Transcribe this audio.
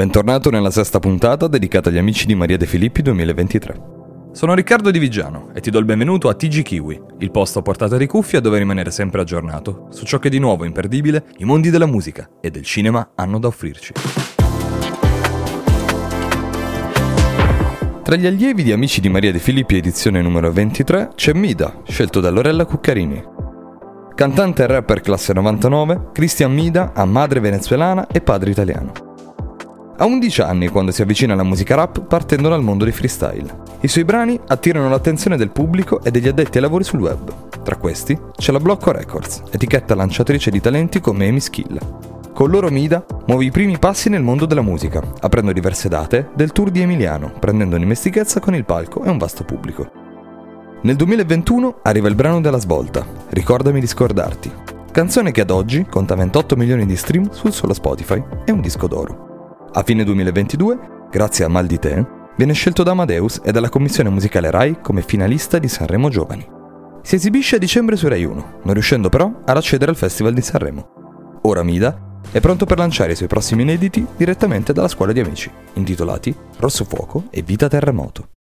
Bentornato nella sesta puntata dedicata agli amici di Maria De Filippi 2023. Sono Riccardo Di Vigiano e ti do il benvenuto a TG Kiwi, il posto a portata di cuffia dove rimanere sempre aggiornato su ciò che di nuovo imperdibile i mondi della musica e del cinema hanno da offrirci. Tra gli allievi di Amici di Maria De Filippi edizione numero 23 c'è Mida, scelto da Lorella Cuccarini. Cantante e rapper classe 99, Christian Mida ha madre venezuelana e padre italiano. Ha 11 anni quando si avvicina alla musica rap partendo dal mondo dei freestyle. I suoi brani attirano l'attenzione del pubblico e degli addetti ai lavori sul web. Tra questi c'è la Blocco Records, etichetta lanciatrice di talenti come Amy Skill. Con loro Mida muove i primi passi nel mondo della musica, aprendo diverse date del tour di Emiliano, prendendo dimestichezza con il palco e un vasto pubblico. Nel 2021 arriva il brano della svolta, Ricordami di scordarti, canzone che ad oggi conta 28 milioni di stream sul solo Spotify e un disco d'oro. A fine 2022, grazie a Mal di Te, viene scelto da Amadeus e dalla commissione musicale RAI come finalista di Sanremo Giovani. Si esibisce a dicembre su Rai 1, non riuscendo però ad accedere al Festival di Sanremo. Ora Mida è pronto per lanciare i suoi prossimi inediti direttamente dalla scuola di amici, intitolati Rosso Fuoco e Vita Terremoto.